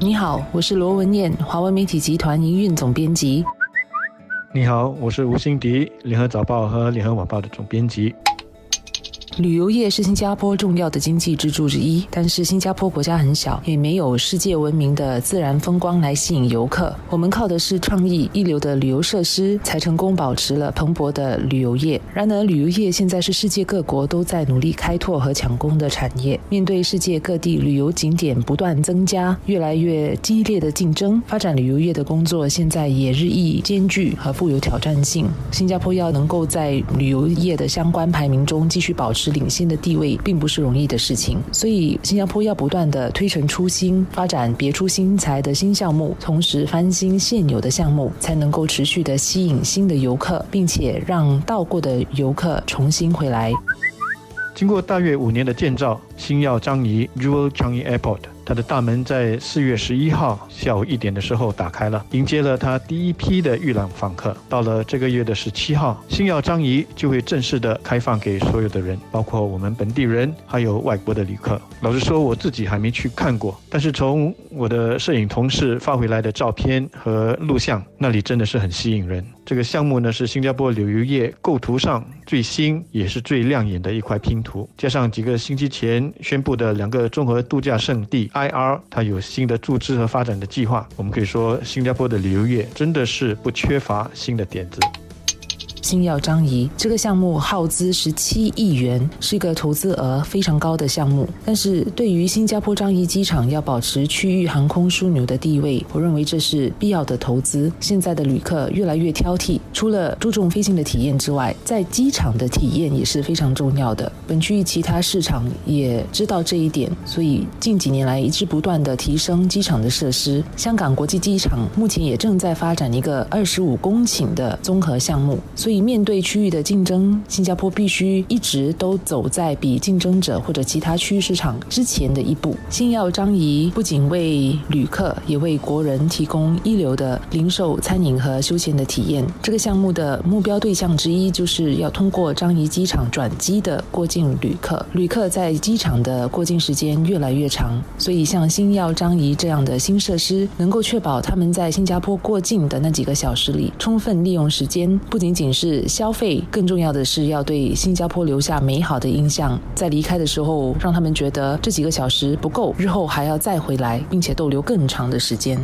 你好，我是罗文燕，华文媒体集团营运总编辑。你好，我是吴欣迪，联合早报和联合晚报的总编辑。旅游业是新加坡重要的经济支柱之一，但是新加坡国家很小，也没有世界闻名的自然风光来吸引游客。我们靠的是创意一流的旅游设施，才成功保持了蓬勃的旅游业。然而，旅游业现在是世界各国都在努力开拓和抢攻的产业。面对世界各地旅游景点不断增加，越来越激烈的竞争，发展旅游业的工作现在也日益艰巨和富有挑战性。新加坡要能够在旅游业的相关排名中继续保持。领先的地位并不是容易的事情，所以新加坡要不断的推陈出新，发展别出心裁的新项目，同时翻新现有的项目，才能够持续的吸引新的游客，并且让到过的游客重新回来。经过大约五年的建造，星耀樟宜 （Jewel Changi Airport）。它的大门在四月十一号下午一点的时候打开了，迎接了它第一批的预览访客。到了这个月的十七号，星耀张仪就会正式的开放给所有的人，包括我们本地人，还有外国的旅客。老实说，我自己还没去看过，但是从我的摄影同事发回来的照片和录像，那里真的是很吸引人。这个项目呢，是新加坡旅游业构图上最新也是最亮眼的一块拼图，加上几个星期前宣布的两个综合度假胜地。IR 它有新的注资和发展的计划，我们可以说新加坡的旅游业真的是不缺乏新的点子。星耀张仪这个项目耗资十七亿元，是一个投资额非常高的项目。但是对于新加坡张仪机场要保持区域航空枢纽的地位，我认为这是必要的投资。现在的旅客越来越挑剔，除了注重飞行的体验之外，在机场的体验也是非常重要的。本区域其他市场也知道这一点，所以近几年来一直不断的提升机场的设施。香港国际机场目前也正在发展一个二十五公顷的综合项目。所以，面对区域的竞争，新加坡必须一直都走在比竞争者或者其他区域市场之前的一步。星耀张仪不仅为旅客，也为国人提供一流的零售、餐饮和休闲的体验。这个项目的目标对象之一，就是要通过张仪机场转机的过境旅客。旅客在机场的过境时间越来越长，所以像星耀张仪这样的新设施，能够确保他们在新加坡过境的那几个小时里，充分利用时间，不仅仅是。消费，更重要的是要对新加坡留下美好的印象，在离开的时候，让他们觉得这几个小时不够，日后还要再回来，并且逗留更长的时间。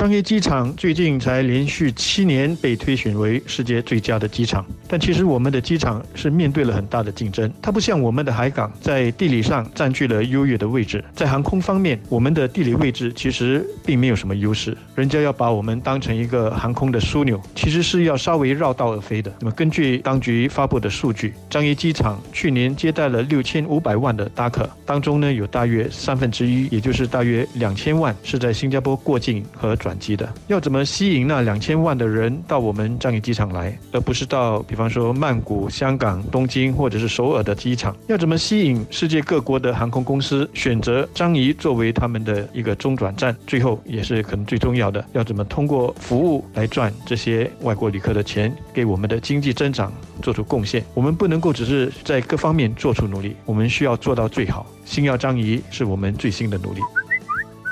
樟宜机场最近才连续七年被推选为世界最佳的机场，但其实我们的机场是面对了很大的竞争。它不像我们的海港，在地理上占据了优越的位置。在航空方面，我们的地理位置其实并没有什么优势。人家要把我们当成一个航空的枢纽，其实是要稍微绕道而飞的。那么，根据当局发布的数据，樟宜机场去年接待了六千五百万的搭客，当中呢有大约三分之一，也就是大约两千万是在新加坡过境和转。转机的要怎么吸引那两千万的人到我们樟宜机场来，而不是到比方说曼谷、香港、东京或者是首尔的机场？要怎么吸引世界各国的航空公司选择樟宜作为他们的一个中转站？最后也是可能最重要的，要怎么通过服务来赚这些外国旅客的钱，给我们的经济增长做出贡献？我们不能够只是在各方面做出努力，我们需要做到最好。星耀张仪是我们最新的努力。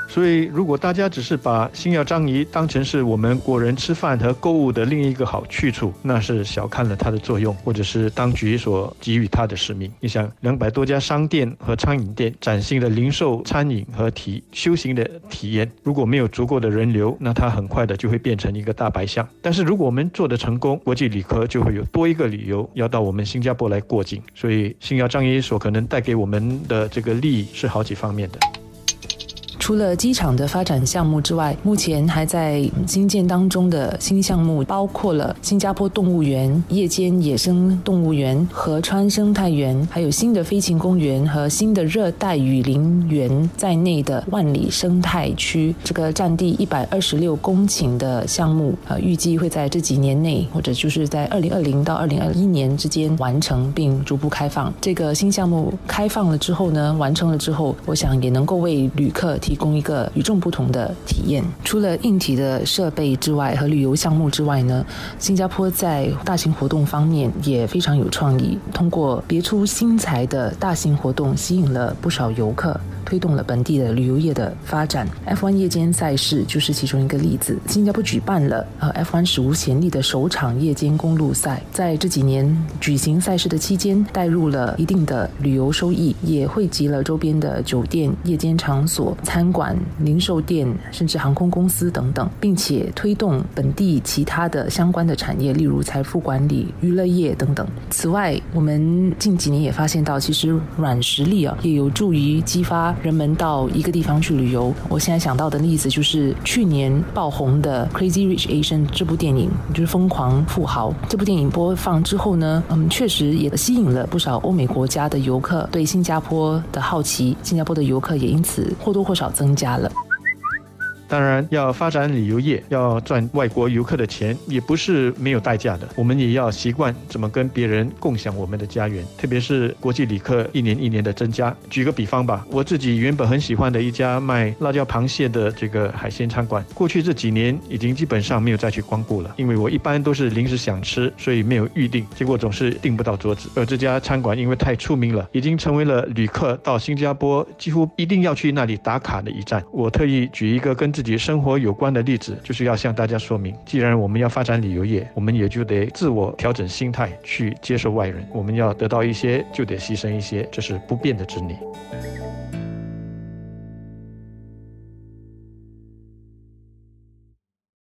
所以，如果大家只是把星耀张仪当成是我们国人吃饭和购物的另一个好去处，那是小看了它的作用，或者是当局所给予它的使命。你想，两百多家商店和餐饮店崭新的零售、餐饮和体修行的体验，如果没有足够的人流，那它很快的就会变成一个大白象。但是，如果我们做得成功，国际旅客就会有多一个理由要到我们新加坡来过境。所以，星耀张仪所可能带给我们的这个利益是好几方面的。除了机场的发展项目之外，目前还在新建当中的新项目包括了新加坡动物园、夜间野生动物园、河川生态园，还有新的飞禽公园和新的热带雨林园在内的万里生态区。这个占地一百二十六公顷的项目，呃，预计会在这几年内，或者就是在二零二零到二零二一年之间完成并逐步开放。这个新项目开放了之后呢，完成了之后，我想也能够为旅客提。供一个与众不同的体验。除了硬体的设备之外，和旅游项目之外呢，新加坡在大型活动方面也非常有创意。通过别出心裁的大型活动，吸引了不少游客。推动了本地的旅游业的发展。F1 夜间赛事就是其中一个例子。新加坡举办了呃 F1 史无前例的首场夜间公路赛，在这几年举行赛事的期间，带入了一定的旅游收益，也汇集了周边的酒店、夜间场所、餐馆、零售店，甚至航空公司等等，并且推动本地其他的相关的产业，例如财富管理、娱乐业等等。此外，我们近几年也发现到，其实软实力啊，也有助于激发人们到一个地方去旅游。我现在想到的例子就是去年爆红的《Crazy Rich Asian》这部电影，就是疯狂富豪。这部电影播放之后呢，嗯，确实也吸引了不少欧美国家的游客对新加坡的好奇，新加坡的游客也因此或多或少增加了。当然，要发展旅游业，要赚外国游客的钱，也不是没有代价的。我们也要习惯怎么跟别人共享我们的家园，特别是国际旅客一年一年的增加。举个比方吧，我自己原本很喜欢的一家卖辣椒螃蟹的这个海鲜餐馆，过去这几年已经基本上没有再去光顾了，因为我一般都是临时想吃，所以没有预定，结果总是订不到桌子。而这家餐馆因为太出名了，已经成为了旅客到新加坡几乎一定要去那里打卡的一站。我特意举一个跟自己生活有关的例子，就是要向大家说明，既然我们要发展旅游业，我们也就得自我调整心态，去接受外人。我们要得到一些，就得牺牲一些，这是不变的真理。